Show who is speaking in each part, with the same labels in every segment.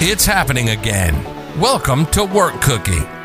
Speaker 1: It's happening again. Welcome to Work Cookie,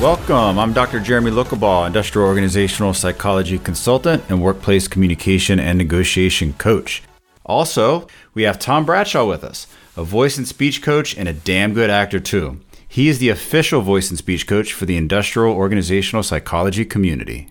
Speaker 2: Welcome. I'm Dr. Jeremy Lucabaugh, industrial organizational psychology consultant and workplace communication and negotiation coach. Also, we have Tom Bradshaw with us, a voice and speech coach and a damn good actor, too. He is the official voice and speech coach for the industrial organizational psychology community.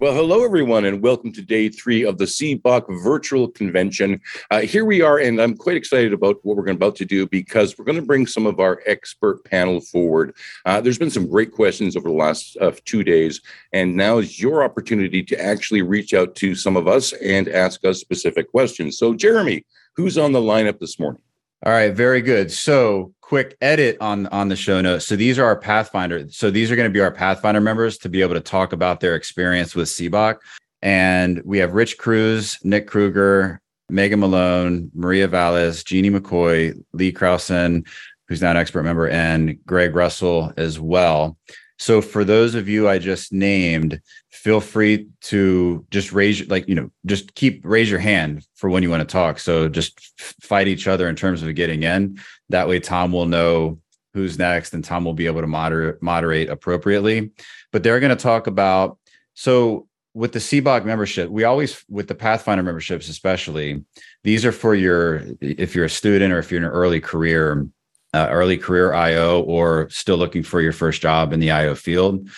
Speaker 3: Well, hello, everyone, and welcome to day three of the SEBOC virtual convention. Uh, here we are, and I'm quite excited about what we're about to do because we're going to bring some of our expert panel forward. Uh, there's been some great questions over the last uh, two days, and now is your opportunity to actually reach out to some of us and ask us specific questions. So, Jeremy, who's on the lineup this morning?
Speaker 2: All right, very good. So, quick edit on on the show notes. So these are our Pathfinder. So these are going to be our Pathfinder members to be able to talk about their experience with SEBOC. And we have Rich Cruz, Nic Krueger, Megan Malone, Maria Valles, Jeannie McCoy, Lee Crowson, who's now an expert member, and Greg Russell as well. So for those of you I just named, feel free to just raise like you know just keep raise your hand for when you want to talk. So just fight each other in terms of getting in. That way tom will know who's next and tom will be able to moderate moderate appropriately. But they're going to talk about so with the SEBOC membership we always with the pathfinder memberships especially these are for your if you're a student or if you're in an early career uh, early career io or still looking for your first job in the io field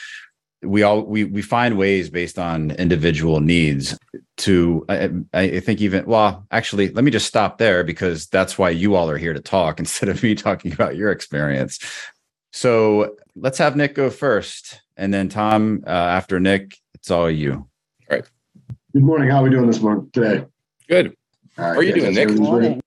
Speaker 2: we all we we find ways based on individual needs to I, I think even well actually let me just stop there because that's why you all are here to talk instead of me talking about your experience. So let's have nic go first and then tom uh, after nic it's all you. All
Speaker 3: right.
Speaker 4: Good morning. How are we doing this morning today?
Speaker 3: Good. How are you doing nic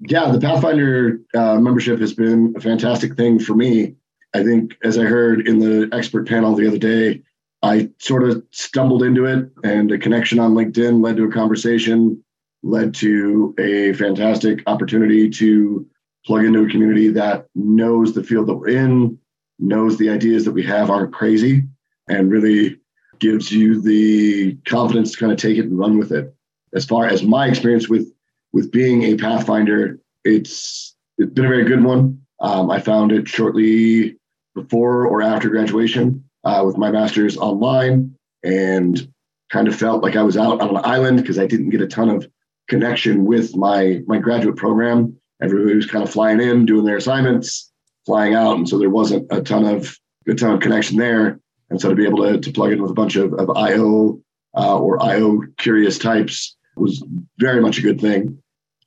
Speaker 4: yeah the pathfinder uh, membership has been a fantastic thing for me I think, as I heard in the expert panel the other day, I sort of stumbled into it, and a connection on LinkedIn led to a conversation, led to a fantastic opportunity to plug into a community that knows the field that we're in, knows the ideas that we have aren't crazy, and really gives you the confidence to kind of take it and run with it. As far as my experience with with being a Pathfinder, it's it's been a very good one. Um, I found it shortly before or after graduation uh, with my master's online and kind of felt like I was out on an island because I didn't get a ton of connection with my my graduate program. Everybody was kind of flying in, doing their assignments, flying out, and so there wasn't a ton of a ton of connection there. And so to be able to, to plug in with a bunch of, of IO uh, or IO curious types was very much a good thing.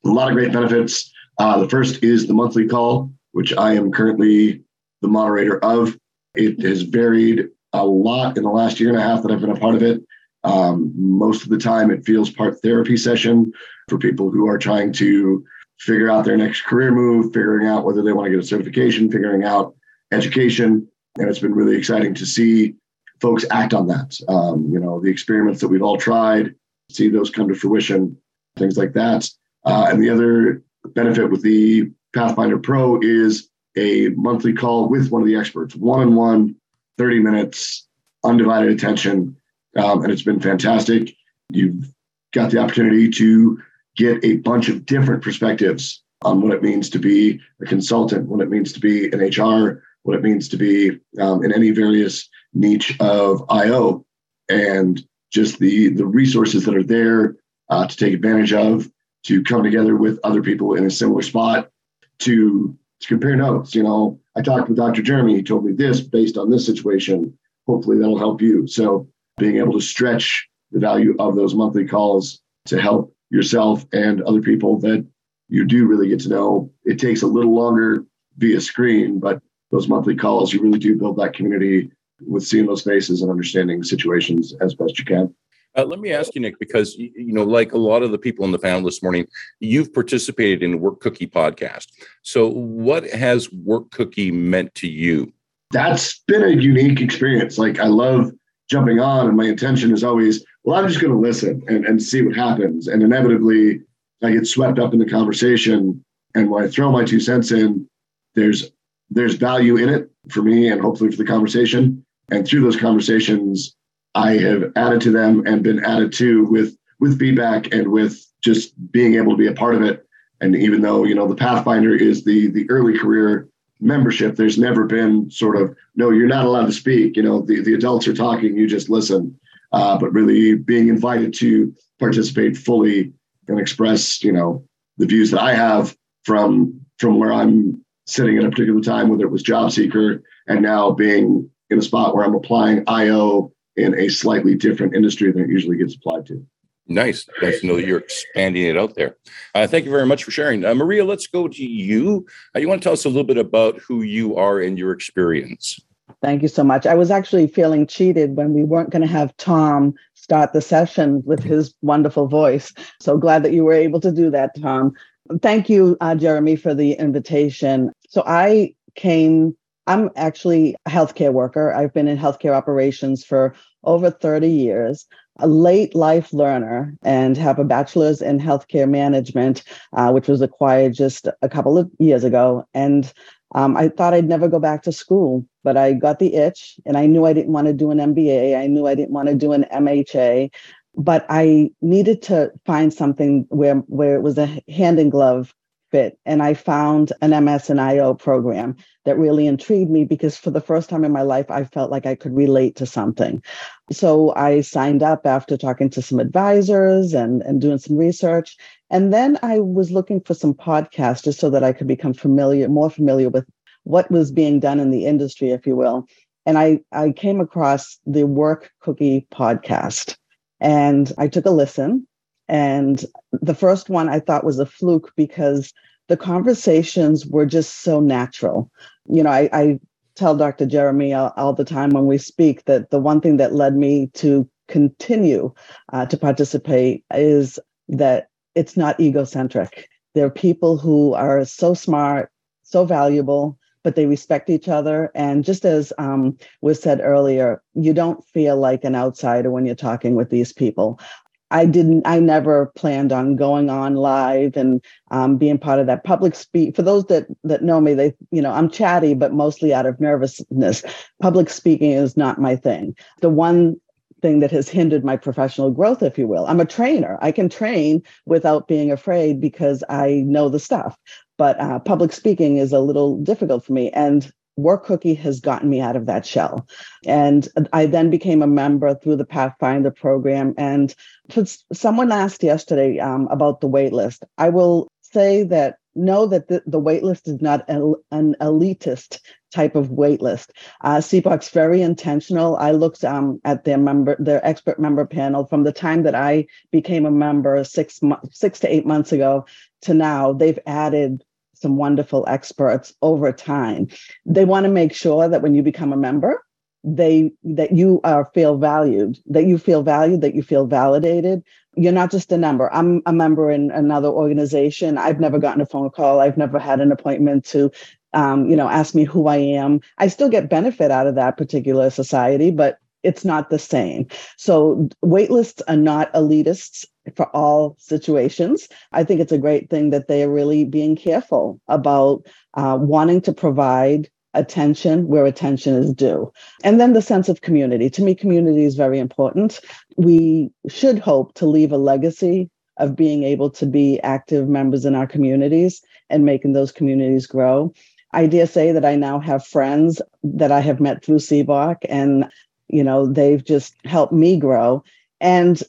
Speaker 4: A lot of great benefits. Uh, the first is the monthly call, which I am currently the moderator of. It has varied a lot in the last year and a half that I've been a part of it. Um, most of the time, it feels part therapy session for people who are trying to figure out their next career move, figuring out whether they want to get a certification, figuring out education. And it's been really exciting to see folks act on that. Um, you know, the experiments that we've all tried, see those come to fruition, things like that. Uh, and the other benefit with the Pathfinder Pro is a monthly call with one of the experts, one on one, 30 minutes, undivided attention. Um, and it's been fantastic. You've got the opportunity to get a bunch of different perspectives on what it means to be a consultant, what it means to be an HR, what it means to be um, in any various niche of IO, and just the the resources that are there uh, to take advantage of, to come together with other people in a similar spot, to to compare notes. You know, I talked with Dr. Jeremy. He told me this based on this situation. Hopefully, that'll help you. So, being able to stretch the value of those monthly calls to help yourself and other people that you do really get to know. It takes a little longer via screen, but those monthly calls, you really do build that community with seeing those faces and understanding situations as best you can.
Speaker 3: Uh, let me ask you, Nic, because you know, like a lot of the people in the panel this morning, you've participated in Work Cookie podcast. So, what has Work Cookie meant to you?
Speaker 4: That's been a unique experience. Like, I love jumping on, and my intention is always, well, I'm just going to listen and, and see what happens. And inevitably, I get swept up in the conversation. And when I throw my two cents in, there's there's value in it for me and hopefully for the conversation. And through those conversations, I have added to them and been added to with with feedback and with just being able to be a part of it. And even though you know the Pathfinder is the the early career membership, there's never been sort of no, you're not allowed to speak. You know, the the adults are talking, you just listen. Uh, but really being invited to participate fully and express, you know, the views that I have from from where I'm sitting at a particular time, whether it was job seeker and now being in a spot where I'm applying IO in a slightly different industry than it usually gets applied to.
Speaker 3: Nice. Nice to know that you're expanding it out there. Uh, thank you very much for sharing. Uh, Maria, let's go to you. Uh, you want to tell us a little bit about who you are and your experience?
Speaker 5: Thank you so much. I was actually feeling cheated when we weren't going to have Tom start the session with his wonderful voice. So glad that you were able to do that, Tom. Thank you, uh, Jeremy, for the invitation. So I came I'm actually a healthcare worker. I've been in healthcare operations for over 30 years, a late life learner, and have a bachelor's in healthcare management, uh, which was acquired just a couple of years ago. And um, I thought I'd never go back to school, but I got the itch and I knew I didn't want to do an MBA. I knew I didn't want to do an MHA, but I needed to find something where, where it was a hand in glove fit. And I found an MS and IO program that really intrigued me because for the first time in my life, I felt like I could relate to something. So I signed up after talking to some advisors and, and doing some research. And then I was looking for some podcasts just so that I could become familiar, more familiar with what was being done in the industry, if you will. And I, I came across the Work Cookie podcast and I took a listen and the first one I thought was a fluke because the conversations were just so natural. You know, I, I tell Dr. Jeremy all, all, the time when we speak that the one thing that led me to continue uh, to participate is that it's not egocentric. There are people who are so smart, so valuable, but they respect each other. And just as um, was said earlier, you don't feel like an outsider when you're talking with these people. I didn't, I never planned on going on live and um, being part of that public speak. For those that that know me, they, you know, I'm chatty, but mostly out of nervousness. Public speaking is not my thing. The one thing that has hindered my professional growth, if you will. I'm a trainer. I can train without being afraid because I know the stuff. But uh, public speaking is a little difficult for me. And Work Cookie has gotten me out of that shell. And I then became a member through the Pathfinder program. And someone asked yesterday um, about the waitlist. I will say that know that the, the waitlist is not an, elitist type of waitlist. Uh, SEBOC's very intentional. I looked um, at their member, their expert member panel from the time that I became a member six six to eight months ago to now. They've added some wonderful experts over time. They want to make sure that when you become a member, they that you are feel valued, that you feel valued, that you feel validated. You're not just a number. I'm a member in another organization. I've never gotten a phone call. I've never had an appointment to um, you know, ask me who I am. I still get benefit out of that particular society, but it's not the same. So waitlists are not elitists for all situations. I think it's a great thing that they are really being careful about uh, wanting to provide attention where attention is due. And then the sense of community. To me, community is very important. We should hope to leave a legacy of being able to be active members in our communities and making those communities grow. I dare say that I now have friends that I have met through SEBOC and you know they've just helped me grow and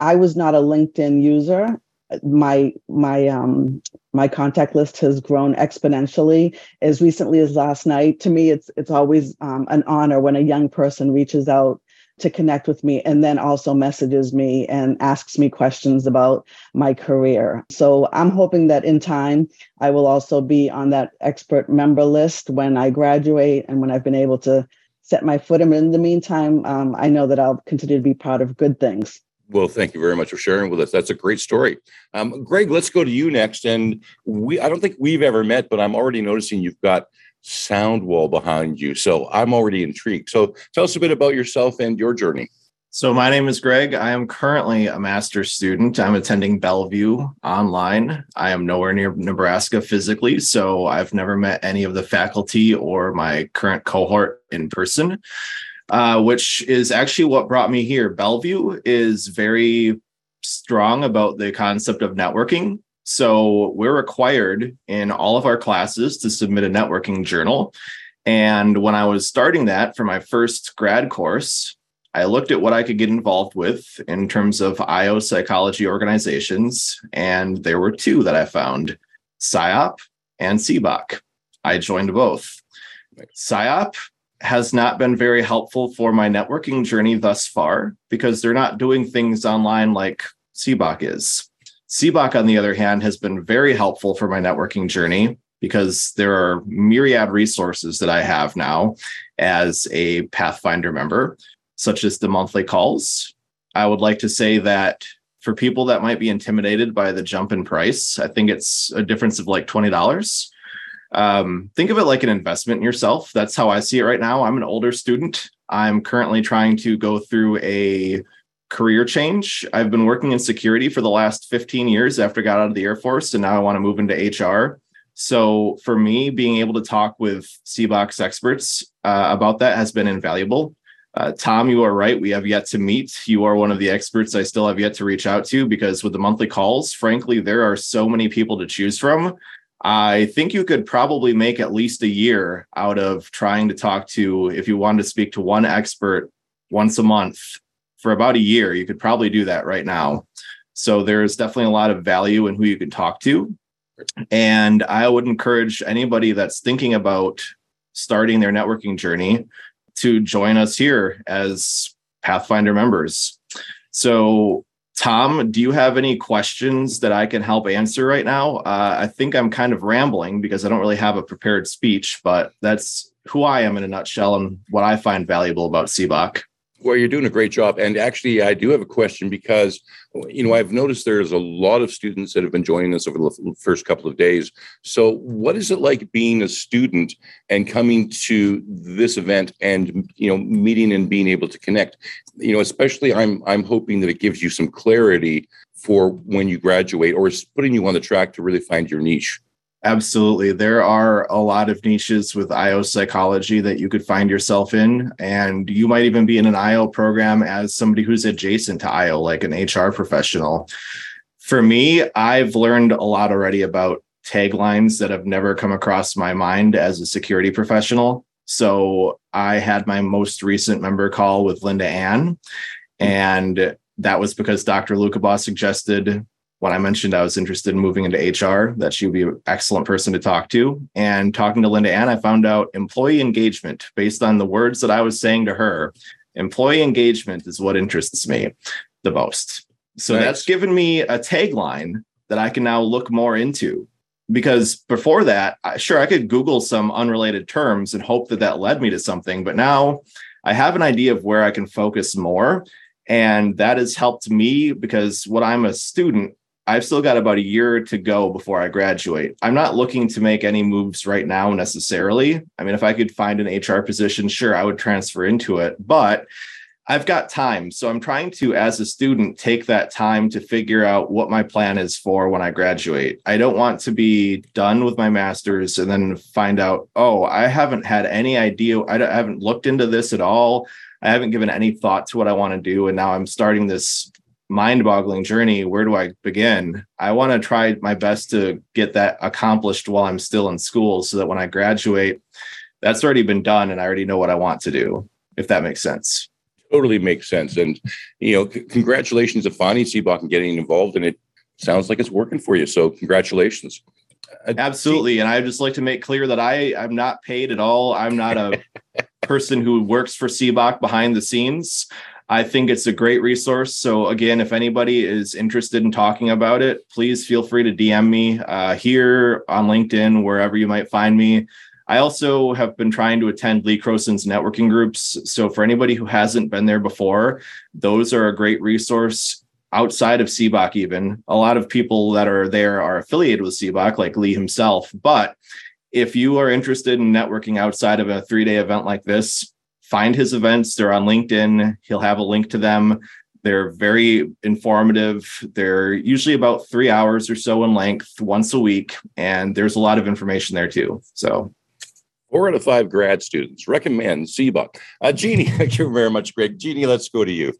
Speaker 5: I was not a LinkedIn user. My my um my contact list has grown exponentially as recently as last night. To me, it's it's always um, an honor when a young person reaches out to connect with me and then also messages me and asks me questions about my career. So I'm hoping that in time I will also be on that expert member list when I graduate and when I've been able to set my foot in. In the meantime, um, I know that I'll continue to be part of good things
Speaker 3: Well, thank you very much for sharing with us. That's a great story. Um, Greg, let's go to you next. And we, I don't think we've ever met, but I'm already noticing you've got sound wall behind you. So I'm already intrigued. So tell us a bit about yourself and your journey.
Speaker 6: So my name is Greg. I am currently a master's student. I'm attending Bellevue online. I am nowhere near Nebraska physically, so I've never met any of the faculty or my current cohort in person, uh, which is actually what brought me here. Bellevue is very strong about the concept of networking. So we're required in all of our classes to submit a networking journal. And when I was starting that for my first grad course, I looked at what I could get involved with in terms of IO psychology organizations, and there were two that I found SIOP and SEBOC. I joined both. SIOP has not been very helpful for my networking journey thus far because they're not doing things online like SEBOC is. SEBOC, on the other hand, has been very helpful for my networking journey because there are myriad resources that I have now as a Pathfinder member such as the monthly calls. I would like to say that for people that might be intimidated by the jump in price, I think it's a difference of like $20. Um, think of it like an investment in yourself. That's how I see it right now. I'm an older student. I'm currently trying to go through a career change. I've been working in security for the last 15 years after I got out of the Air Force, and now I want to move into HR. So for me, being able to talk with SEBOC experts uh, about that has been invaluable. Uh, Tom, you are right. We have yet to meet. You are one of the experts I still have yet to reach out to because with the monthly calls, frankly, there are so many people to choose from. I think you could probably make at least a year out of trying to talk to, if you wanted to speak to one expert once a month for about a year, you could probably do that right now. So there's definitely a lot of value in who you can talk to. And I would encourage anybody that's thinking about starting their networking journey to join us here as Pathfinder members. So, Tom, do you have any questions that I can help answer right now? Uh, I think I'm kind of rambling because I don't really have a prepared speech, but that's who I am in a nutshell and what I find valuable about SEBOC.
Speaker 3: Well, you're doing a great job. And actually, I do have a question because, you know, I've noticed there's a lot of students that have been joining us over the first couple of days. So, what is it like being a student and coming to this event and, you know, meeting and being able to connect? You know, especially I'm I'm hoping that it gives you some clarity for when you graduate or is putting you on the track to really find your niche.
Speaker 6: Absolutely. There are a lot of niches with IO psychology that you could find yourself in. And you might even be in an IO program as somebody who's adjacent to IO, like an HR professional. For me, I've learned a lot already about taglines that have never come across my mind as a security professional. So I had my most recent member call with Linda Ann. And that was because Dr. Lucabaugh suggested when I mentioned I was interested in moving into HR, that she would be an excellent person to talk to. And talking to Linda Ann, I found out employee engagement based on the words that I was saying to her. Employee engagement is what interests me the most. So nice. that's given me a tagline that I can now look more into. Because before that, sure, I could Google some unrelated terms and hope that that led me to something. But now I have an idea of where I can focus more. And that has helped me because what I'm a student I've still got about a year to go before I graduate. I'm not looking to make any moves right now necessarily. I mean, if I could find an HR position, sure, I would transfer into it, but I've got time. So I'm trying to, as a student, take that time to figure out what my plan is for when I graduate. I don't want to be done with my master's and then find out, oh, I haven't had any idea. I, I haven't looked into this at all. I haven't given any thought to what I want to do. And now I'm starting this mind boggling journey. Where do I begin? I want to try my best to get that accomplished while I'm still in school so that when I graduate, that's already been done and I already know what I want to do, if that makes sense.
Speaker 3: Totally makes sense. And, you know, c- congratulations to finding SEBOC and getting involved. And it sounds like it's working for you. So, congratulations.
Speaker 6: Absolutely. And I just like to make clear that I I'm not paid at all. I'm not a person who works for SEBOC behind the scenes. I think it's a great resource. So again, if anybody is interested in talking about it, please feel free to DM me uh, here on LinkedIn, wherever you might find me. I also have been trying to attend Lee Crowson's networking groups. So for anybody who hasn't been there before, those are a great resource outside of SEBOC even. A lot of people that are there are affiliated with SEBOC, like Lee himself. But if you are interested in networking outside of a three-day event like this, find his events. They're on LinkedIn. He'll have a link to them. They're very informative. They're usually about three hours or so in length once a week. And there's a lot of information there too. So
Speaker 3: Four out of five grad students recommend SEBOC. Uh, Jeannie, thank you very much, Greg. Jeannie, let's go to you.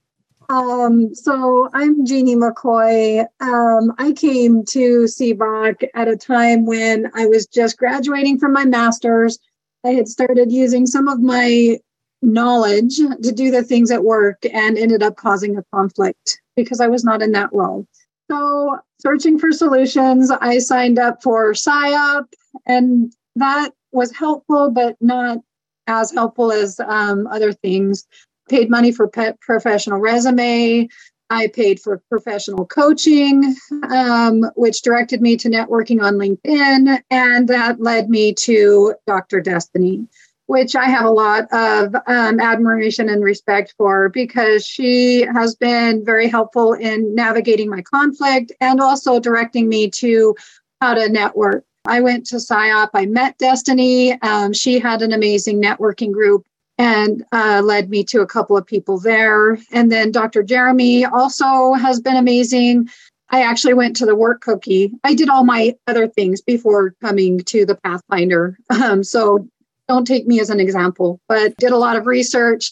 Speaker 7: Um, so I'm Jeannie McCoy. Um, I came to SEBOC at a time when I was just graduating from my master's. I had started using some of my knowledge to do the things at work and ended up causing a conflict because I was not in that role. So, searching for solutions, I signed up for SIOP, and that was helpful, but not as helpful as um, other things. Paid money for professional resume. I paid for professional coaching, um, which directed me to networking on LinkedIn. And that led me to Dr. Destinee which I have a lot of um, admiration and respect for because she has been very helpful in navigating my conflict and also directing me to how to network. I went to SIOP, I met Destinee. Um, she had an amazing networking group and uh, led me to a couple of people there. And then Dr. Jeremy also has been amazing. I actually went to the work cookie. I did all my other things before coming to the Pathfinder. Um, so don't take me as an example, but did a lot of research.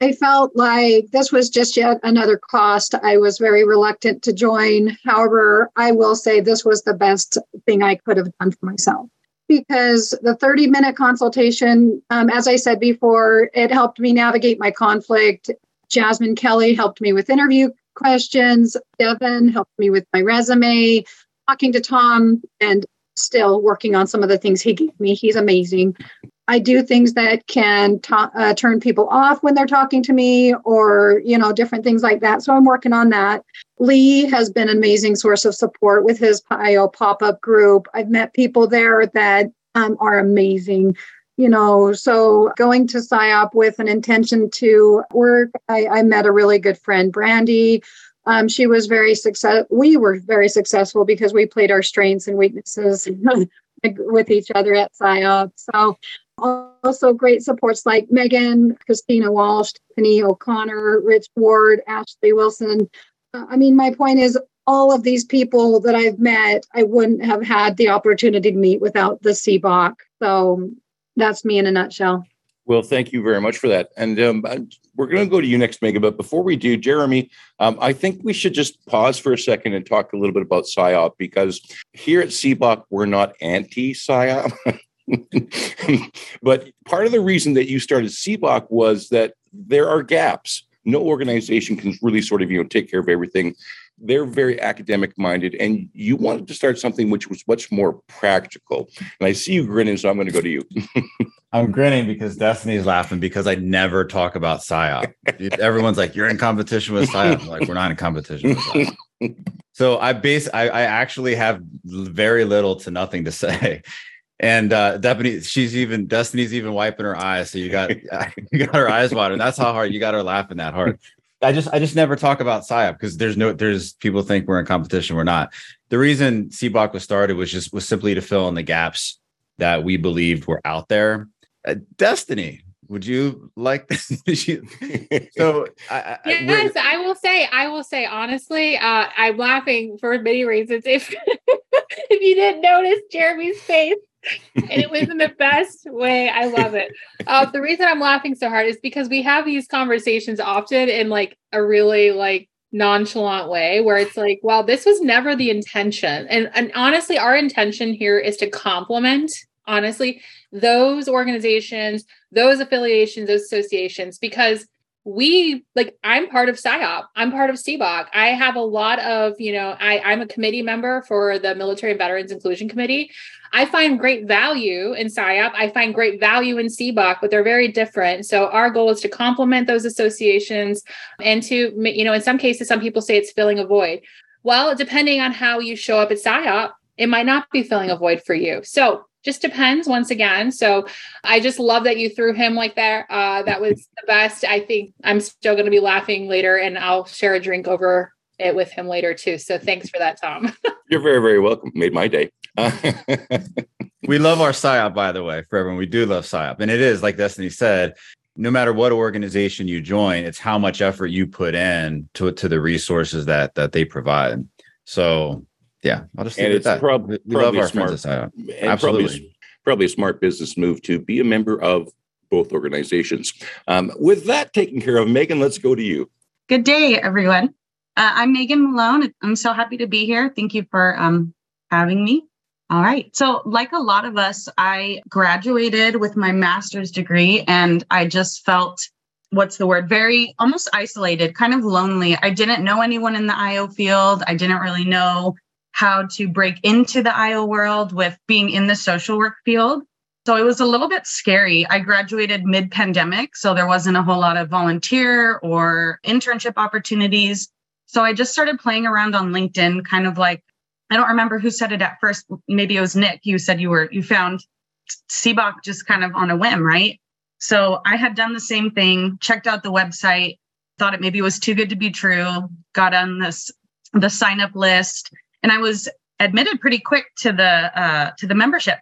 Speaker 7: I felt like this was just yet another cost. I was very reluctant to join. However, I will say this was the best thing I could have done for myself because the 30 minute consultation, um, as I said before, it helped me navigate my conflict. Jasmine Kelly helped me with interview questions. Devin helped me with my resume. Talking to Tom and still working on some of the things he gave me. He's amazing. I do things that can ta- uh, turn people off when they're talking to me or, you know, different things like that. So I'm working on that. Lee has been an amazing source of support with his PIO pop up group. I've met people there that um, are amazing. You know, so going to SIOP with an intention to work, I, I met a really good friend, Brandy. Um, she was very successful. We were very successful because we played our strengths and weaknesses with each other at SIOP. So also great supports like Megan, Christina Walsh, Penny O'Connor, Rich Ward, Ashley Wilson. Uh, I mean, my point is all of these people that I've met, I wouldn't have had the opportunity to meet without the SEBOC. So that's me in a nutshell.
Speaker 3: Well, thank you very much for that. And um, we're going to go to you next, Megan. But before we do, Jeremy, um, I think we should just pause for a second and talk a little bit about SIOP because here at SEBOC, we're not anti SIOP. but part of the reason that you started SEBOC was that there are gaps. No organization can really sort of you know take care of everything. They're very academic minded, and you wanted to start something which was much more practical. And I see you grinning, so I'm going to go to you.
Speaker 2: I'm grinning because Destinee's laughing because I never talk about SIOP. Everyone's like, "You're in competition with SIOP." I'm like, we're not in competition so I base I, I actually have very little to nothing to say and uh Destinee, she's even Destinee's even wiping her eyes. So you got you got her eyes watering. That's how hard you got her laughing that hard. I just I just never talk about SIOP because there's no there's people think we're in competition. We're not. The reason SEBOC was started was just was simply to fill in the gaps that we believed were out there. Uh, Destinee, would you like this? so
Speaker 8: I, I, yes, I will say, I will say honestly, uh, I'm laughing for many reasons. If if you didn't notice Jeremy's face and it was in the best way. I love it. Uh, the reason I'm laughing so hard is because we have these conversations often in like a really like nonchalant way where it's like, well, this was never the intention. And, and honestly, our intention here is to compliment, honestly, those organizations, those affiliations, those associations, because we like i'm part of siop i'm part of seboc i have a lot of you know I, i'm a committee member for the military and veterans inclusion committee I find great value in SIOP. I find great value in SEBOC, but they're very different. So our goal is to complement those associations and to, you know, in some cases, some people say it's filling a void. Well, depending on how you show up at SIOP, it might not be filling a void for you. So just depends once again. So I just love that you threw him like that. Uh, that was the best. I think I'm still going to be laughing later and I'll share a drink over it with him later too. So thanks for that, Tom.
Speaker 3: You're very, very welcome. Made my day.
Speaker 2: we love our SIOP, by the way, for everyone. We do love SIOP. And it is, like Destinee said, no matter what organization you join, it's how much effort you put in to, to the resources that that they provide. So yeah, I'll just
Speaker 3: and it's that. Prob- we
Speaker 2: love our smart, friends at
Speaker 3: Absolutely. Probably, probably a smart business move to be a member of both organizations. Um, with that taken care of, Megan, let's go to you.
Speaker 9: Good day, everyone. Uh, I'm Megan Malone. I'm so happy to be here. Thank you for um, having me. All right. So, like a lot of us, I graduated with my master's degree and I just felt what's the word very almost isolated, kind of lonely. I didn't know anyone in the IO field. I didn't really know how to break into the IO world with being in the social work field. So it was a little bit scary. I graduated mid pandemic, so there wasn't a whole lot of volunteer or internship opportunities. So I just started playing around on LinkedIn, kind of like, I don't remember who said it at first. Maybe it was Nic. You said you were, you found SEBOC just kind of on a whim, right? So I had done the same thing, checked out the website, thought it maybe was too good to be true, got on this, the sign up list, and I was admitted pretty quick to the uh, to the membership.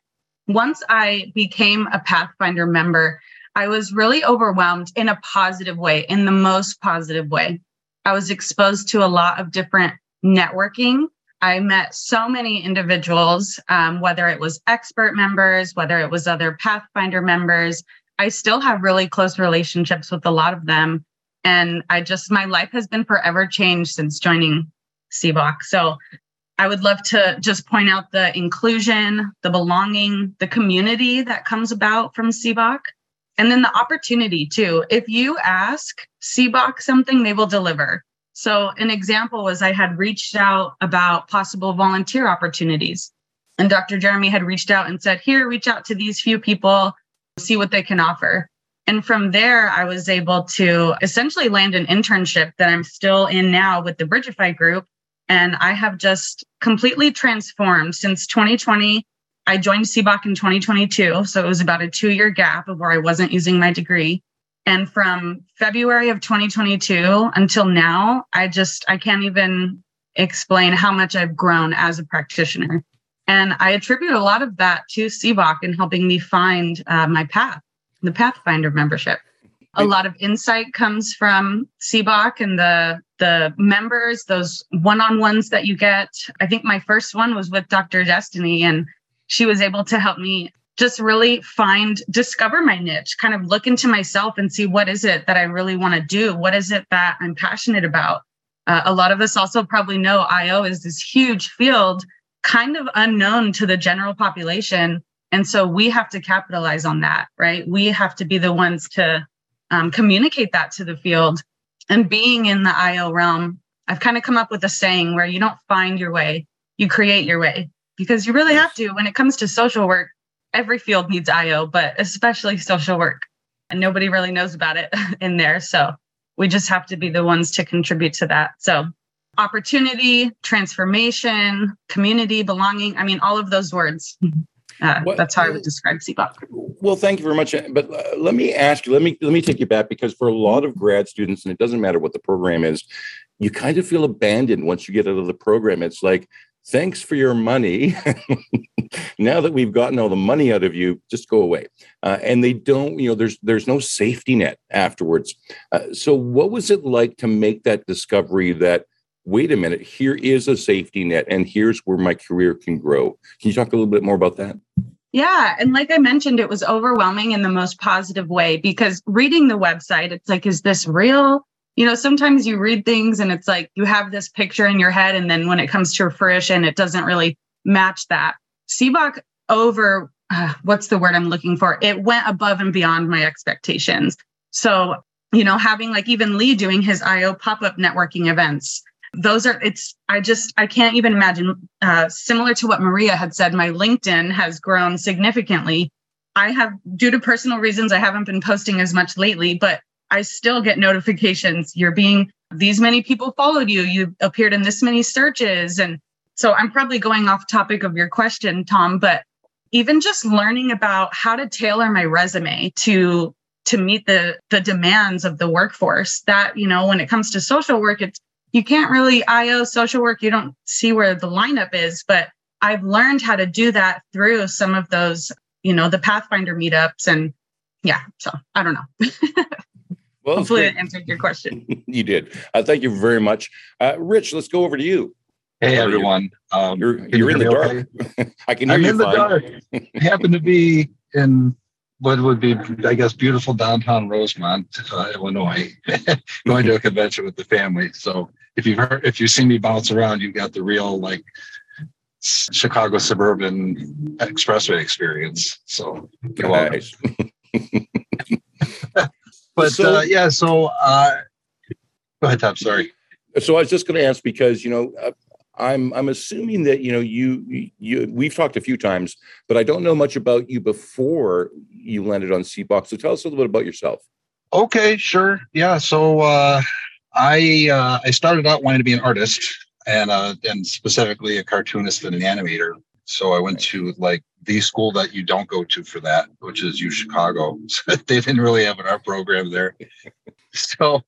Speaker 9: Once I became a Pathfinder member, I was really overwhelmed in a positive way, in the most positive way. I was exposed to a lot of different networking. I met so many individuals, um, whether it was expert members, whether it was other Pathfinder members. I still have really close relationships with a lot of them. And I just, my life has been forever changed since joining SEBOC. So I would love to just point out the inclusion, the belonging, the community that comes about from SEBOC, and then the opportunity too. If you ask SEBOC something, they will deliver. So, an example was I had reached out about possible volunteer opportunities, and Dr. Jeremy had reached out and said, Here, reach out to these few people, see what they can offer. And from there, I was able to essentially land an internship that I'm still in now with the Bridgify group and I have just completely transformed since 2020. I joined SEBOC in 2022. So it was about a two year gap of where I wasn't using my degree. And from February of 2022 until now, I just, I can't even explain how much I've grown as a practitioner. And I attribute a lot of that to SEBOC in helping me find uh, my path, the Pathfinder membership a lot of insight comes from SEBOC and the the members, those one-on-ones that you get. I think my first one was with Dr. Destinee, and she was able to help me just really find, discover my niche, kind of look into myself and see what is it that I really want to do? What is it that I'm passionate about? Uh, a lot of us also probably know IO is this huge field, kind of unknown to the general population. And so we have to capitalize on that, right? We have to be the ones to um, communicate that to the field. And being in the IO realm, I've kind of come up with a saying where you don't find your way, you create your way because you really have to. When it comes to social work, every field needs IO, but especially social work. And nobody really knows about it in there. So we just have to be the ones to contribute to that. So opportunity, transformation, community, belonging. I mean, all of those words. Uh, well, that's how I would describe SEBOC.
Speaker 3: Well, thank you very much. But uh, let me ask you, let me let me take you back because for a lot of grad students, and it doesn't matter what the program is, you kind of feel abandoned once you get out of the program. It's like, thanks for your money. now that we've gotten all the money out of you, just go away. Uh, and they don't, you know, there's there's no safety net afterwards. Uh, so, what was it like to make that discovery that? wait a minute, here is a safety net and here's where my career can grow. Can you talk a little bit more about that?
Speaker 9: Yeah. And like I mentioned, it was overwhelming in the most positive way because reading the website, it's like, is this real? You know, sometimes you read things and it's like you have this picture in your head. And then when it comes to fruition, it doesn't really match that. SEBOC over, uh, what's the word I'm looking for? It went above and beyond my expectations. So, you know, having like even Lee doing his IO pop up networking events, those are it's i just i can't even imagine uh, similar to what maria had said my linkedin has grown significantly i have due to personal reasons i haven't been posting as much lately but i still get notifications you're being these many people followed you. You appeared in this many searches. And so i'm probably going off topic of your question tom but even just learning about how to tailor my resume to to meet the the demands of the workforce that you know when it comes to social work it's you can't really io social work you don't see where the lineup is but i've learned how to do that through some of those you know the pathfinder meetups and yeah so i don't know well, hopefully that answered your question
Speaker 3: you did uh, thank you very much uh, rich let's go over to you
Speaker 10: Hey everyone,
Speaker 3: um, you're, you're in the dark. Okay? I can hear you.
Speaker 10: I'm
Speaker 3: you
Speaker 10: in the dark. I happen to be in what would be, I guess, beautiful downtown Rosemont, uh, Illinois, going to a convention with the family. So if you've heard, if you've seen me bounce around, you've got the real like Chicago suburban expressway experience. So
Speaker 3: nice.
Speaker 10: But
Speaker 3: So-
Speaker 10: uh, yeah, so uh, go ahead, Tom. Sorry.
Speaker 3: So I was just going to ask because you know uh, I'm I'm assuming that you know you you we've talked a few times, but I don't know much about you before you landed on Seabox. So tell us a little bit about yourself.
Speaker 10: Okay, sure. Yeah. So uh, I uh, I started out wanting to be an artist and uh, and specifically a cartoonist and an animator. So I went to like the school that you don't go to for that, which is U Chicago. So they didn't really have an art program there. So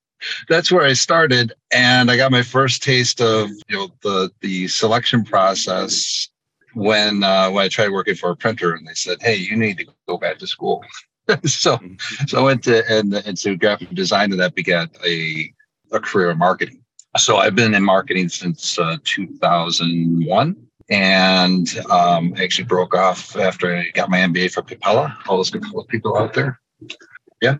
Speaker 10: that's where I started, and I got my first taste of you know the the selection process when uh, when I tried working for a printer, and they said, "Hey, you need to go back to school." so so I went to and into graphic design, and that began a a career in marketing. So I've been in marketing since uh, 2001, and um, I actually broke off after I got my MBA from Capella. All those Capella people out there, yeah.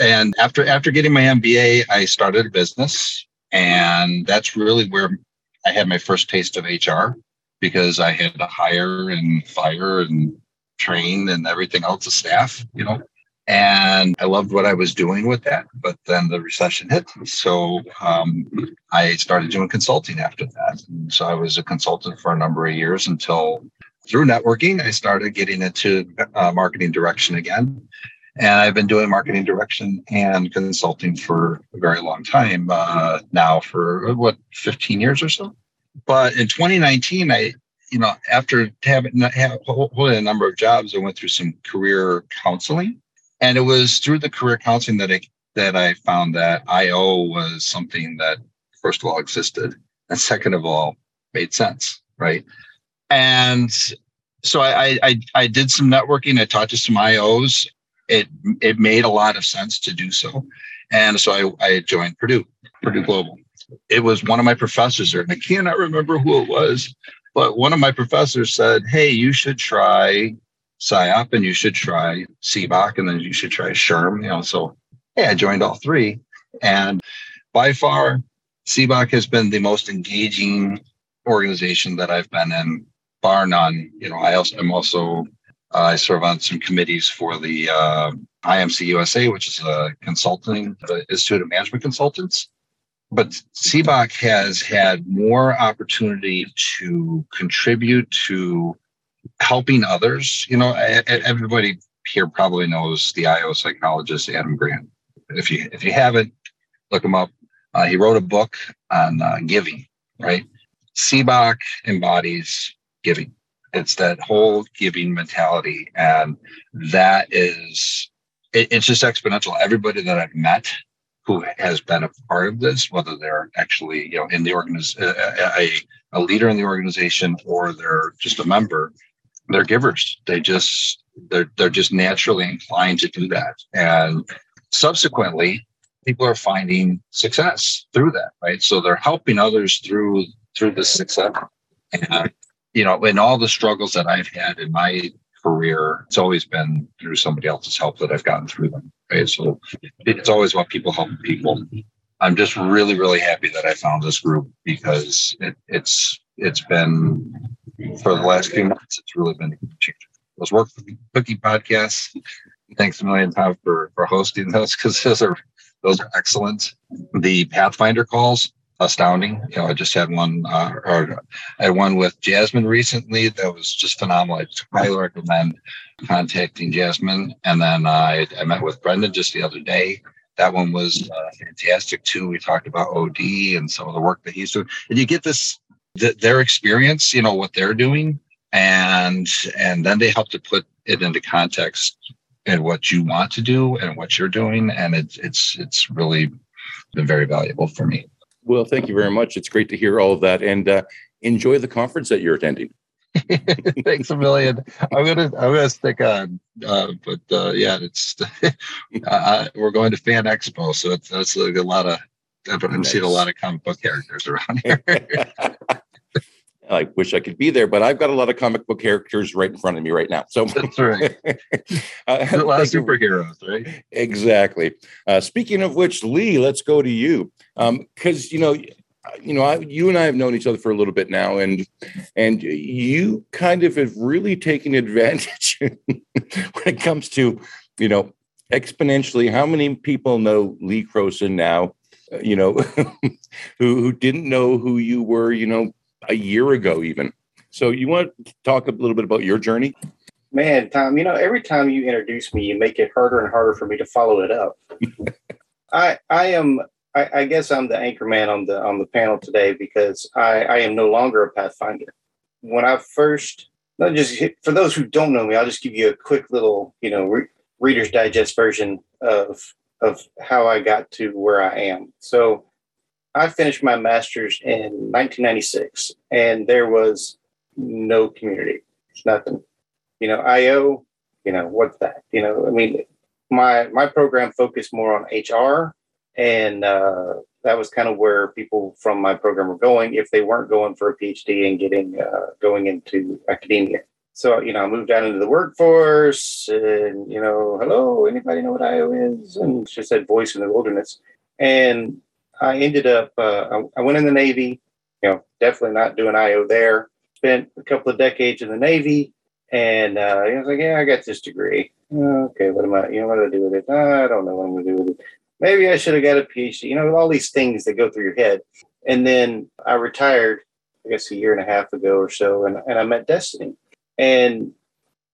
Speaker 10: And after after getting my MBA, I started a business, and that's really where I had my first taste of HR because I had to hire and fire and train and everything else, the staff, you know. And I loved what I was doing with that, but then the recession hit. So um, I started doing consulting after that. And so I was a consultant for a number of years until through networking, I started getting into uh, marketing direction again. And I've been doing marketing direction and consulting for a very long time uh, now, for what, 15 years or so. But in 2019, I, you know, after having have, holding a number of jobs, I went through some career counseling. And it was through the career counseling that I that I found that IO was something that, first of all, existed, and second of all, made sense, right? And so I I, I did some networking. I talked to some IOs. It it made a lot of sense to do so, and so I, I joined Purdue, Purdue Global. It was one of my professors there, and I cannot remember who it was, but one of my professors said, "Hey, you should try SIOP and you should try SEBOC and then you should try SHRM. You know, so hey, I joined all three. And by far, SEBOC has been the most engaging organization that I've been in, bar none. You know, I also I'm also uh, I serve on some committees for the uh, IMC USA, which is a consulting the Institute of Management Consultants. But CBOC has had more opportunity to contribute to helping others. You know, everybody here probably knows the IO psychologist Adam Grant. If you if you haven't, look him up. Uh, he wrote a book on uh, giving. Right, SEBOC embodies giving. It's that whole giving mentality, and that is it, it's just exponential. Everybody that I've met who has been a part of this, whether they're actually you know in the organization, a, a leader in the organization, or they're just a member, they're givers. They just they're they're just naturally inclined to do that. And subsequently, people are finding success through that, right? So they're helping others through through the success. And you know, in all the struggles that I've had in my career, it's always been through somebody else's help that I've gotten through them. Right. So it's always about people helping people. I'm just really, really happy that I found this group because it, it's it's been for the last few months, it's really been changer. Those work cookie podcasts. Thanks a million, Tom, for for hosting those because those are those are excellent. The Pathfinder calls, astounding. You know, I just had one, uh, or I had one with Jasmine recently that was just phenomenal. I highly recommend contacting Jasmine. And then I, I met with Brendan just the other day. That one was uh, fantastic too. We talked about OD and some of the work that he's doing, and you get this th- their experience, you know, what they're doing, and and then they help to put it into context and what you want to do and what you're doing and it's it's it's really been very valuable for me.
Speaker 3: Well thank you very much. It's great to hear all of that and uh, enjoy the conference that you're attending.
Speaker 10: Thanks a million. I'm gonna i'm gonna stick on uh, but uh, yeah it's uh, we're going to fan expo so it's that's a, a lot of i'm nice. seeing a lot of comic book characters around here
Speaker 3: I wish I could be there, but I've got a lot of comic book characters right in front of me right now. So
Speaker 10: that's right. uh, a lot of superheroes, right?
Speaker 3: Exactly. Uh, speaking of which, Lee, let's go to you because um, you know, you know, I, you and I have known each other for a little bit now, and and you kind of have really taken advantage when it comes to you know exponentially how many people know Lee Crowson now. You know, who who didn't know who you were, you know, a year ago, even. So, you want to talk a little bit about your journey?
Speaker 11: Man, Tom, you know, every time you introduce me, you make it harder and harder for me to follow it up. I I am I, I, guess I'm the anchor man on the on the panel today because I, I am no longer a Pathfinder. When I first, not just for those who don't know me, I'll just give you a quick little, you know, re- Reader's Digest version of of how I got to where I am. So I finished my master's in 1996, and there was no community, nothing. You know, IO, you know, what's that? You know, I mean, my my program focused more on HR, and uh, that was kind of where people from my program were going if they weren't going for a PhD and getting uh, going into academia. So you know, I moved out into the workforce, and you know, hello, anybody know what IO is? And she said, "Voice in the Wilderness," and I ended up, uh, I, went in the Navy, you know, definitely not doing IO there. Spent a couple of decades in the Navy. And uh, I was like, yeah, I got this degree. Okay, what am I, you know, what do I do with it? I don't know what I'm going to do with it. Maybe I should have got a PhD. You know, all these things that go through your head. And then I retired, I guess, a year and a half ago or so, and, and I met Destinee. And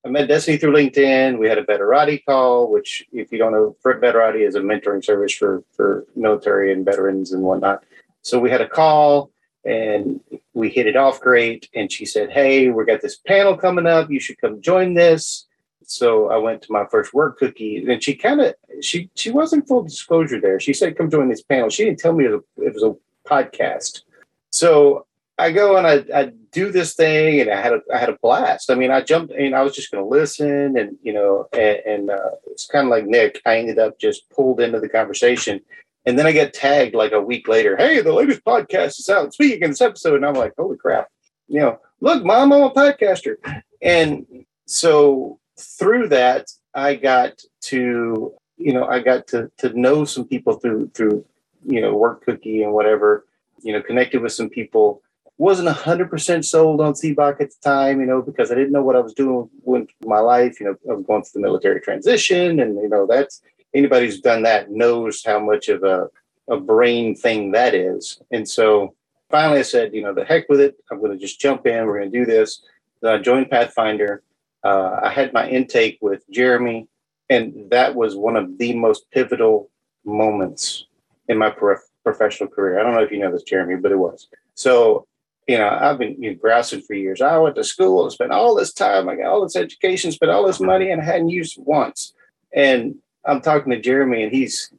Speaker 11: I met Destinee through LinkedIn. We had a Veterati call, which, if you don't know, Veterati is a mentoring service for for military and veterans and whatnot. So we had a call and we hit it off great. And she said, "Hey, we got this panel coming up. You should come join this." So I went to my first work cookie, and she kind of she she wasn't full disclosure there. She said, "Come join this panel." She didn't tell me it was a, it was a podcast. So I go and I, I do this thing, and I had a I had a blast. I mean, I jumped, and I was just going to listen, and you know, and, and uh, it's kind of like Nic. I ended up just pulled into the conversation, and then I get tagged like a week later. Hey, the latest podcast is out. Speaking in this episode, and I'm like, holy crap! You know, look, mom, I'm a podcaster, and so through that, I got to you know, I got to to know some people through through you know work cookie and whatever. You know, connected with some people wasn't 100% sold on SEBOC at the time, you know, because I didn't know what I was doing with my life. You know, I was going through the military transition. And, you know, that's anybody who's done that knows how much of a, a brain thing that is. And so finally I said, you know, the heck with it. I'm going to just jump in. We're going to do this. Then I joined Pathfinder. Uh, I had my intake with Jeremy. And that was one of the most pivotal moments in my prof- professional career. I don't know if you know this, Jeremy, but it was. So you know, I've been you know, grousing for years. I went to school and spent all this time, I got all this education, spent all this money, and I hadn't used it once. And I'm talking to Jeremy, and he's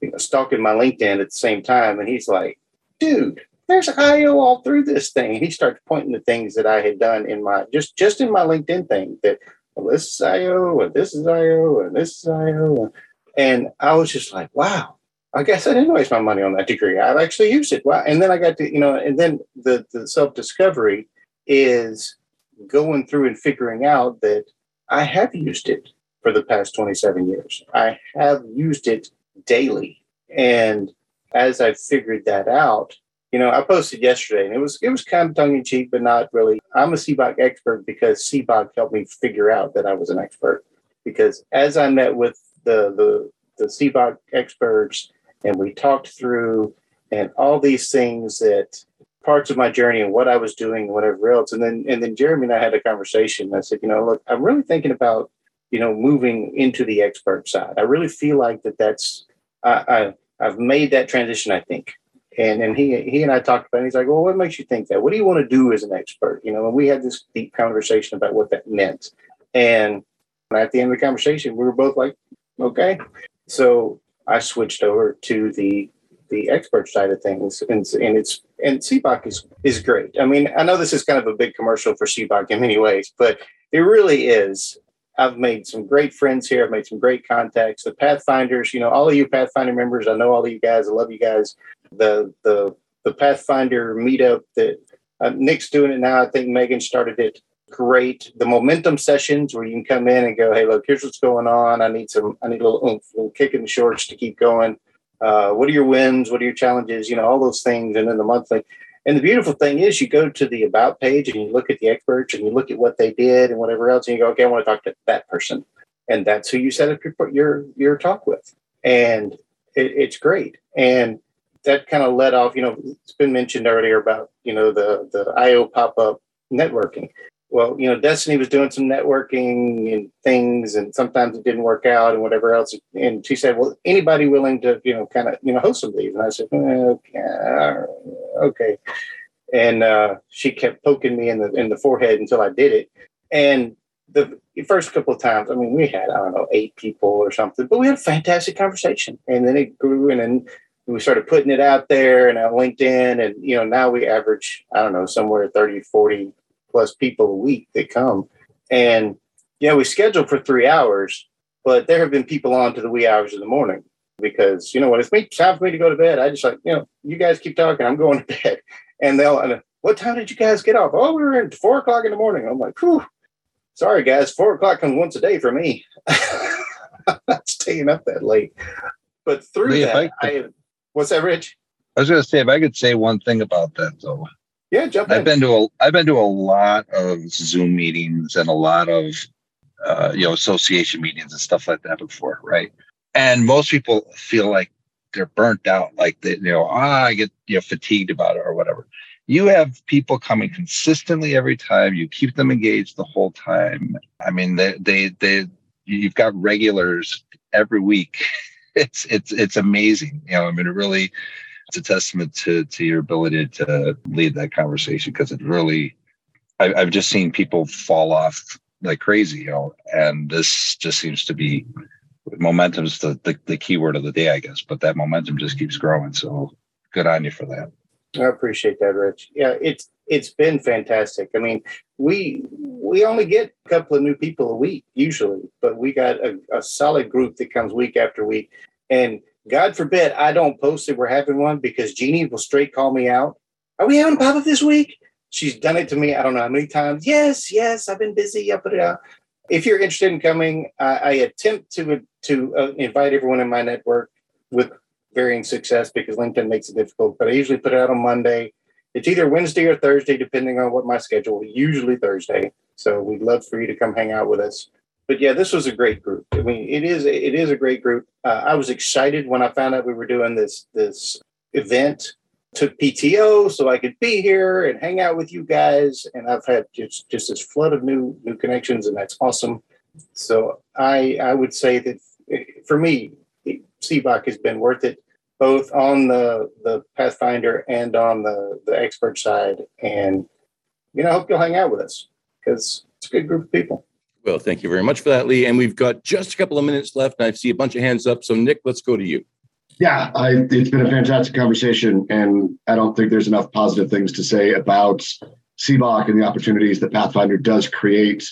Speaker 11: you know, stalking my LinkedIn at the same time, and he's like, "Dude, there's IO all through this thing." And he starts pointing to things that I had done in my just just in my LinkedIn thing that well, this is IO, and this is IO, and this is IO, and I was just like, "Wow." I guess I didn't waste my money on that degree. I've actually used it. Well, and then I got to, you know, and then the, the self discovery is going through and figuring out that I have used it for the past 27 years. I have used it daily. And as I figured that out, you know, I posted yesterday and it was it was kind of tongue in cheek, but not really. I'm a SEBOC expert because SEBOC helped me figure out that I was an expert. Because as I met with the the the SEBOC experts and we talked through and all these things that parts of my journey and what I was doing and whatever else. And then and then Jeremy and I had a conversation. I said, you know, look, I'm really thinking about you know moving into the expert side. I really feel like that that's I, I I've made that transition. I think, And and he he and I talked about it. He's like, well, what makes you think that? What do you want to do as an expert? You know, and we had this deep conversation about what that meant. And at the end of the conversation, we were both like, okay. So I switched over to the the expert side of things, and, and it's and SEBOC is is great. I mean, I know this is kind of a big commercial for SEBOC in many ways, but it really is. I've made some great friends here. I've made some great contacts. The Pathfinders, you know, all of you Pathfinder members, I know all of you guys. I love you guys. The the the Pathfinder meetup that uh, Nic's doing it now. I think Megan started it. Great. The momentum sessions where you can come in and go, hey, look, here's what's going on. I need some. I need a little, oomph, a little kick in the shorts to keep going. Uh, what are your wins? What are your challenges? You know, all those things. And then the monthly. And the beautiful thing is, you go to the about page and you look at the experts and you look at what they did and whatever else, and you go, okay, I want to talk to that person, and that's who you set up your your your talk with, and it, it's great. And that kind of led off. You know, it's been mentioned earlier about you know the the IO pop up networking well, you know, Destinee was doing some networking and things, and sometimes it didn't work out and whatever else. And she said, well, anybody willing to, you know, kind of, you know, host some of these? And I said, okay. okay. And uh, she kept poking me in the in the forehead until I did it. And the first couple of times, I mean, we had I don't know eight people or something, but we had a fantastic conversation. And then it grew, and then we started putting it out there and on LinkedIn, and you know, now we average I don't know somewhere 30, 40 plus people a week that come. And, you know, we schedule for three hours, but there have been people on to the wee hours of the morning because, you know, when it's me, time for me to go to bed, I just like, you know, you guys keep talking, I'm going to bed. And they'll, and, what time did you guys get off? Oh, we were in four o'clock in the morning. I'm like, whew, sorry guys, four o'clock comes once a day for me. I'm not staying up that late. But through Lee, that, I, I, what's that, Rich?
Speaker 10: I was going to say, if I could say one thing about that, though,
Speaker 11: yeah, jump
Speaker 10: I've been to a I've been to a lot of Zoom meetings and a lot of uh, you know association meetings and stuff like that before, right? And most people feel like they're burnt out, like they you know ah, I get you know fatigued about it or whatever. You have people coming consistently every time. You keep them engaged the whole time. I mean, they they they you've got regulars every week. It's it's it's amazing. You know, I mean, it really it's a testament to to your ability to lead that conversation because it really I, I've just seen people fall off like crazy, you know, and this just seems to be momentum is the, the, the key word of the day, I guess, but that momentum just keeps growing. So good on you for that.
Speaker 11: I appreciate that, Rich. Yeah, it's it's been fantastic. I mean, we we only get a couple of new people a week usually, but we got a, a solid group that comes week after week. And God forbid I don't post that we're having one because Jeannie will straight call me out. Are we having pop up this week? She's done it to me. I don't know how many times. Yes, yes, I've been busy. I put it out. If you're interested in coming, I, I attempt to to uh, invite everyone in my network with varying success because LinkedIn makes it difficult. But I usually put it out on Monday. It's either Wednesday or Thursday, depending on what my schedule. Usually Thursday. So we'd love for you to come hang out with us but yeah, this was a great group. I mean, it is it is a great group. Uh, I was excited when I found out we were doing this this event. Took PTO so I could be here and hang out with you guys, and I've had just just this flood of new new connections, and that's awesome. So I I would say that eh, for me, SEBOC has been worth it, both on the the Pathfinder and on the the expert side. And you know, I hope you'll hang out with us because it's a good group of people.
Speaker 3: Well, thank you very much for that, Lee. And we've got just a couple of minutes left. And I see a bunch of hands up. So, Nic, let's go to you.
Speaker 4: Yeah, I, it's been a fantastic conversation, and I don't think there's enough positive things to say about SEBOC and the opportunities that Pathfinder does create.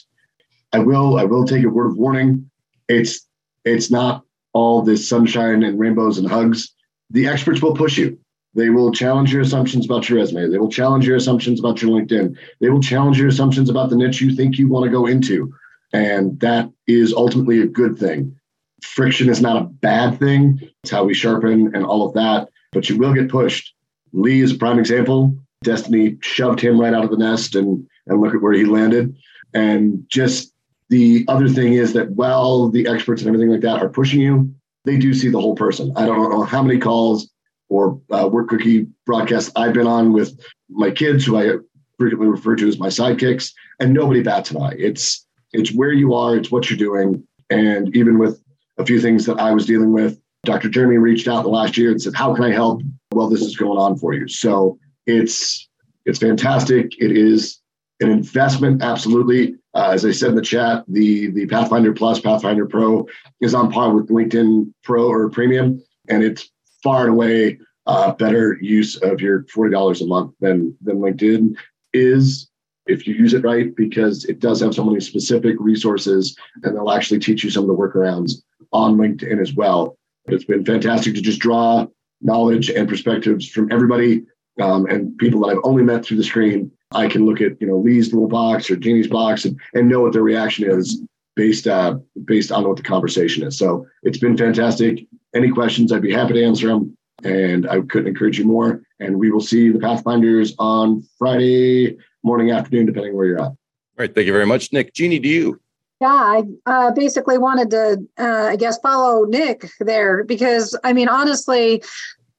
Speaker 4: I will, I will take a word of warning. It's it's not all this sunshine and rainbows and hugs. The experts will push you. They will challenge your assumptions about your resume. They will challenge your assumptions about your LinkedIn. They will challenge your assumptions about the niche you think you want to go into. And that is ultimately a good thing. Friction is not a bad thing. It's how we sharpen and all of that, but you will get pushed. Lee is a prime example. Destinee shoved him right out of the nest and, and look at where he landed. And just the other thing is that while the experts and everything like that are pushing you, they do see the whole person. I don't know how many calls or uh, work cookie broadcasts I've been on with my kids, who I frequently refer to as my sidekicks, and nobody bats an eye. It's it's where you are, it's what you're doing. And even with a few things that I was dealing with, Dr. Jeremy reached out the last year and said, How can I help? Well, this is going on for you. So it's it's fantastic. It is an investment, absolutely. Uh, as I said in the chat, the the Pathfinder Plus, Pathfinder Pro is on par with LinkedIn Pro or Premium, and it's far and away uh, better use of your forty dollars a month than than LinkedIn is if you use it right, because it does have so many specific resources, and they'll actually teach you some of the workarounds on LinkedIn as well. It's been fantastic to just draw knowledge and perspectives from everybody um, and people that I've only met through the screen. I can look at you know Lee's little box or Jeannie's box and, and know what their reaction is based uh, based on what the conversation is. So it's been fantastic. Any questions, I'd be happy to answer them. And I couldn't encourage you more. And we will see the Pathfinders on Friday morning, afternoon, depending where you're at.
Speaker 3: All right. Thank you very much, Nic. Jeannie, do you?
Speaker 7: Yeah, I uh, basically wanted to, uh, I guess, follow Nic there because, I mean, honestly,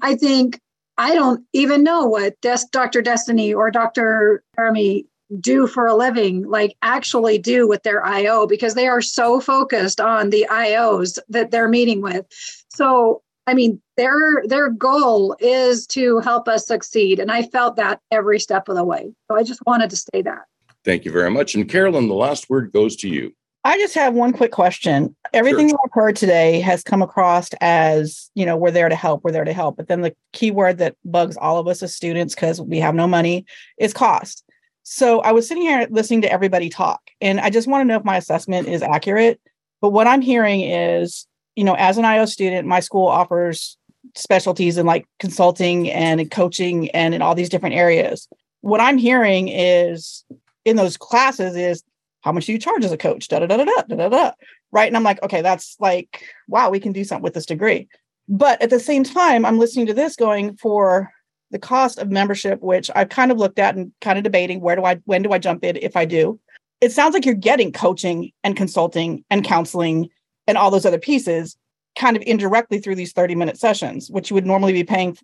Speaker 7: I think I don't even know what Des- Dr. Destinee or Dr. Jeremy do for a living, like actually do with their IO because they are so focused on the IOs that they're meeting with. So, I mean, their their goal is to help us succeed, and I felt that every step of the way. So I just wanted to say that.
Speaker 3: Thank you very much. And Carolyn, the last word goes to you.
Speaker 12: I just have one quick question. Everything sure. I've heard today has come across as, you know, we're there to help, we're there to help. But then the key word that bugs all of us as students because we have no money is cost. So I was sitting here listening to everybody talk, and I just want to know if my assessment is accurate. But what I'm hearing is, you know, as an IO student, my school offers specialties in like consulting and coaching and in all these different areas. What I'm hearing is in those classes is how much do you charge as a coach? Da da da da da da da. Right. And I'm like, okay, that's like, wow, we can do something with this degree. But at the same time, I'm listening to this going for the cost of membership, which I've kind of looked at and kind of debating where do I, when do I jump in if I do? It sounds like you're getting coaching and consulting and counseling and all those other pieces kind of indirectly through these 30 minute sessions, which you would normally be paying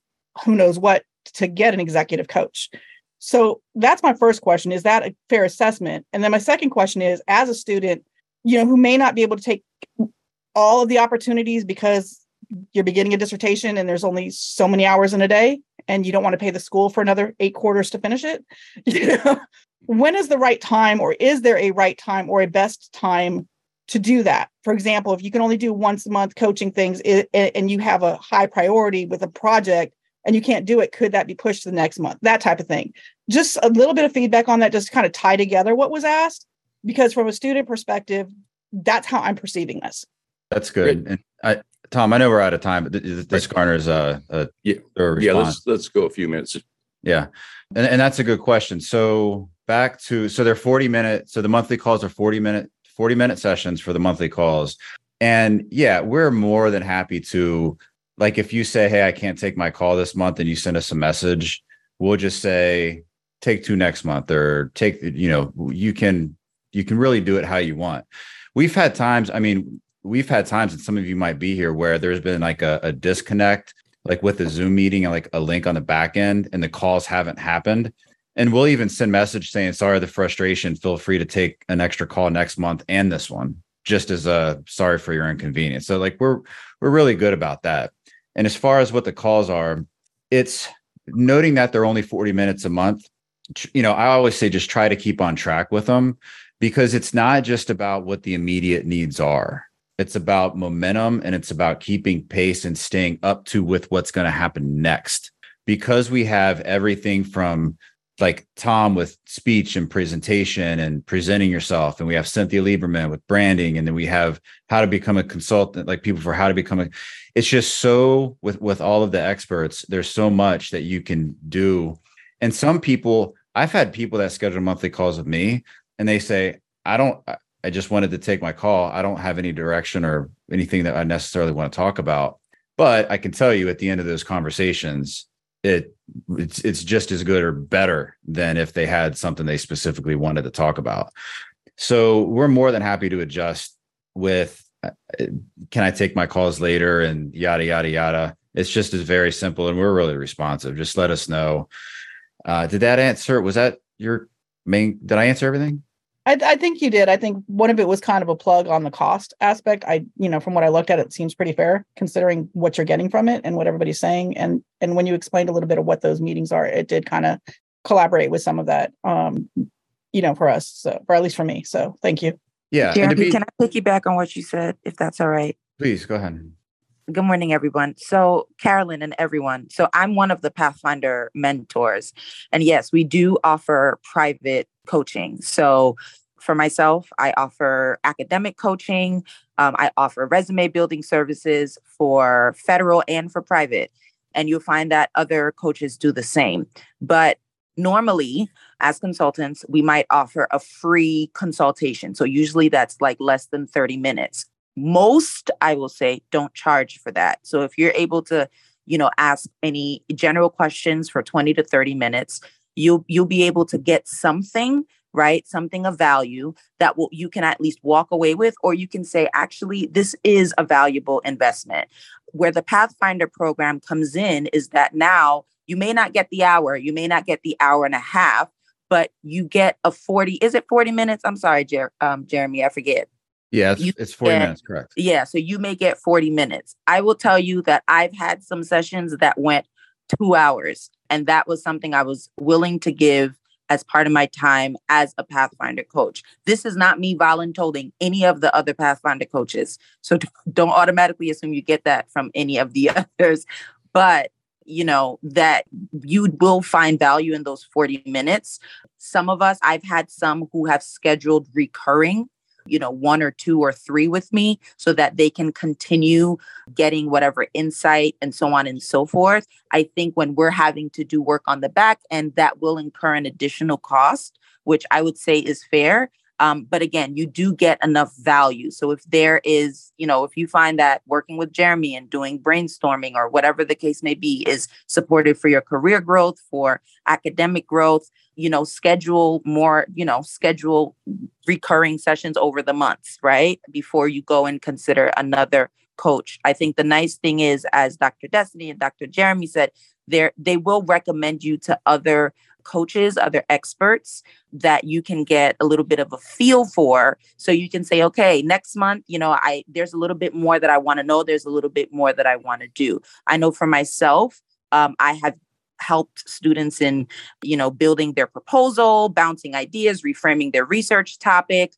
Speaker 12: who knows what to get an executive coach. So that's my first question. Is that a fair assessment? And then my second question is as a student, you know, who may not be able to take all of the opportunities because you're beginning a dissertation and there's only so many hours in a day and you don't want to pay the school for another eight quarters to finish it. You know, when is the right time or is there a right time or a best time to do that? For example, if you can only do once a month coaching things and you have a high priority with a project and you can't do it, could that be pushed to the next month? That type of thing. Just a little bit of feedback on that, just kind of tie together what was asked. Because from a student perspective, that's how I'm perceiving this.
Speaker 2: That's good. And I, Tom, I know we're out of time, but this garners a, a
Speaker 3: yeah, yeah. Let's let's go a few minutes.
Speaker 2: Yeah, and and that's a good question. So back to so they're forty minute. So the monthly calls are forty minute forty minute sessions for the monthly calls, and yeah, we're more than happy to like if you say, "Hey, I can't take my call this month," and you send us a message, we'll just say, "Take two next month," or take you know you can you can really do it how you want. We've had times. I mean, we've had times, and some of you might be here, where there's been like a, a disconnect, like with the Zoom meeting and like a link on the back end, and the calls haven't happened. And we'll even send message saying, "Sorry, the frustration. Feel free to take an extra call next month and this one." just as a sorry for your inconvenience. So like we're we're really good about that. And as far as what the calls are, it's noting that they're only 40 minutes a month. You know, I always say just try to keep on track with them because it's not just about what the immediate needs are. It's about momentum and it's about keeping pace and staying up to with what's going to happen next. Because we have everything from like Tom with speech and presentation and presenting yourself. And we have Cynthia Lieberman with branding. And then we have how to become a consultant, like people for how to become a, it's just so with, with all of the experts, there's so much that you can do. And some people, I've had people that schedule monthly calls with me and they say, I don't, I just wanted to take my call. I don't have any direction or anything that I necessarily want to talk about. But I can tell you at the end of those conversations, it it's it's just as good or better than if they had something they specifically wanted to talk about. So we're more than happy to adjust with uh, can I take my calls later and yada yada yada. It's just as very simple and we're really responsive. Just let us know. Uh, did that answer? Was that your main? Did I answer everything?
Speaker 12: I, I think you did. I think one of it was kind of a plug on the cost aspect. I, you know, from what I looked at, it seems pretty fair considering what you're getting from it and what everybody's saying. And and when you explained a little bit of what those meetings are, it did kind of collaborate with some of that. Um, you know, for us, so or at least for me. So thank you.
Speaker 2: Yeah.
Speaker 13: Jeremy,
Speaker 2: be,
Speaker 13: can I piggyback on what you said, if that's all right?
Speaker 2: please go ahead.
Speaker 13: Good morning, everyone. So, Carolyn and everyone. So, I'm one of the Pathfinder mentors. And yes, we do offer private coaching. So, for myself, I offer academic coaching, um, I offer resume building services for federal and for private. And you'll find that other coaches do the same. But normally, as consultants, we might offer a free consultation. So, usually that's like less than 30 minutes most i will say don't charge for that so if you're able to you know ask any general questions for 20 to 30 minutes you'll you'll be able to get something right something of value that will you can at least walk away with or you can say actually this is a valuable investment where the pathfinder program comes in is that now you may not get the hour you may not get the hour and a half but you get a 40 is it 40 minutes i'm sorry Jer- um, jeremy i forget
Speaker 2: Yeah, it's, it's 40
Speaker 13: get-
Speaker 2: minutes, correct.
Speaker 13: yeah, so you may get 40 minutes. I will tell you that I've had some sessions that went two hours, and that was something I was willing to give as part of my time as a Pathfinder coach. This is not me volunteering any of the other Pathfinder coaches. So don't automatically assume you get that from any of the others. But you know that you will find value in those 40 minutes. Some of us, I've had some who have scheduled recurring you know, one or two or three with me so that they can continue getting whatever insight and so on and so forth. I think when we're having to do work on the back end, that will incur an additional cost, which I would say is fair. Um, but again, you do get enough value. So if there is, you know, if you find that working with Jeremy and doing brainstorming or whatever the case may be is supportive for your career growth, for academic growth, you know, schedule more, you know, schedule recurring sessions over the months, right? Before you go and consider another coach. I think the nice thing is, as Dr. Destinee and Dr. Jeremy said, there they will recommend you to other coaches, other experts that you can get a little bit of a feel for. So you can say, okay, next month, you know, I there's a little bit more that I want to know. There's a little bit more that I want to do. I know for myself, um, I have helped students in you know building their proposal bouncing ideas reframing their research topic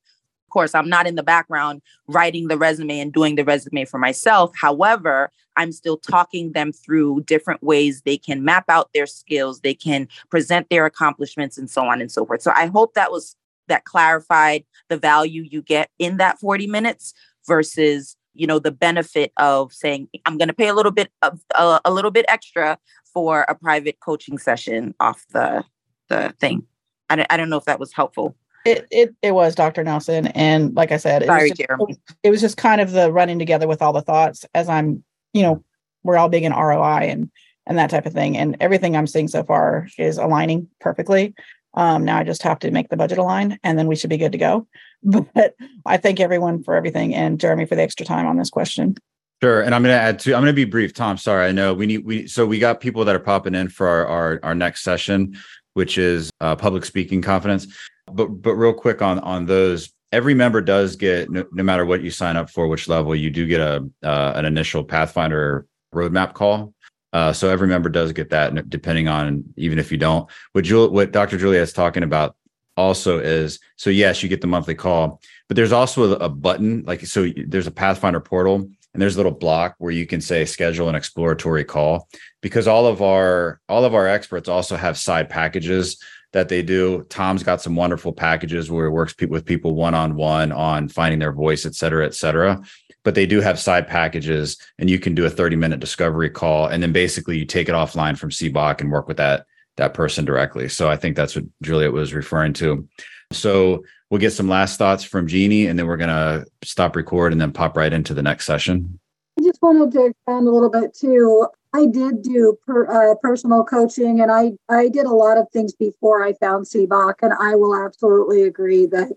Speaker 13: course i'm not in the background writing the resume and doing the resume for myself however i'm still talking them through different ways they can map out their skills they can present their accomplishments and so on and so forth so i hope that was that clarified the value you get in that 40 minutes versus you know the benefit of saying i'm going to pay a little bit of uh, a little bit extra for a private coaching session off the the thing. I don't, I don't know if that was helpful.
Speaker 12: It, it it was Dr. Nelson, and like I said, it
Speaker 13: Sorry,
Speaker 12: was just,
Speaker 13: Jeremy.
Speaker 12: It was just kind of the running together with all the thoughts as I'm, you know, we're all big in ROI and and that type of thing, and everything I'm seeing so far is aligning perfectly. Um, now I just have to make the budget align, and then we should be good to go. But I thank everyone for everything, and Jeremy for the extra time on this question.
Speaker 2: Sure, and I'm going to add to. I'm going to be brief, Tom. Sorry, I know we need we. So we got people that are popping in for our our, our next session, which is uh, public speaking confidence. But but real quick on on those, every member does get no, no matter what you sign up for, which level you do get a uh, an initial Pathfinder roadmap call. Uh, so every member does get that, depending on even if you don't. What Jul- what Dr. Julia is talking about also is so yes, you get the monthly call, but there's also a, a button like so. There's a Pathfinder portal and there's a little block where you can say schedule an exploratory call because all of our all of our experts also have side packages that they do tom's got some wonderful packages where he works pe- with people one-on-one on finding their voice et cetera et cetera but they do have side packages and you can do a 30 minute discovery call and then basically you take it offline from seboc and work with that that person directly so i think that's what juliette was referring to so we'll get some last thoughts from Jeannie, and then we're gonna stop record and then pop right into the next session.
Speaker 7: I just wanted to expand a little bit too. I did do per, uh, personal coaching, and I I did a lot of things before I found SEBOC, and I will absolutely agree that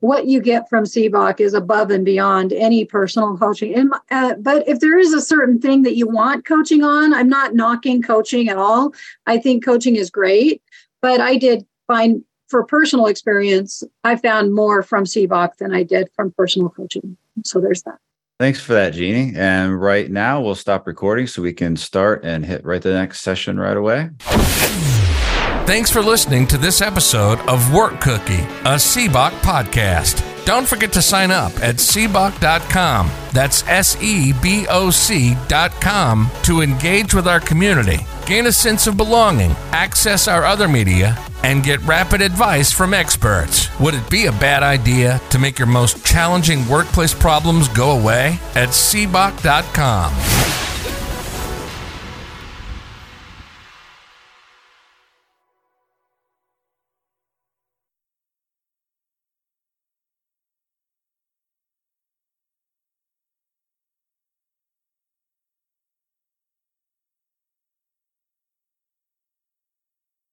Speaker 7: what you get from SEBOC is above and beyond any personal coaching. And uh, but if there is a certain thing that you want coaching on, I'm not knocking coaching at all. I think coaching is great, but I did find for personal experience, I found more from SEBOC than I did from personal coaching. So there's that.
Speaker 2: Thanks for that, Jeannie. And right now we'll stop recording so we can start and hit right the next session right away.
Speaker 1: Thanks for listening to this episode of Work Cookie, a SEBOC podcast. Don't forget to sign up at seboc.com. That's S E B O C.com to engage with our community, gain a sense of belonging, access our other media, and get rapid advice from experts. Would it be a bad idea to make your most challenging workplace problems go away? At seboc.com.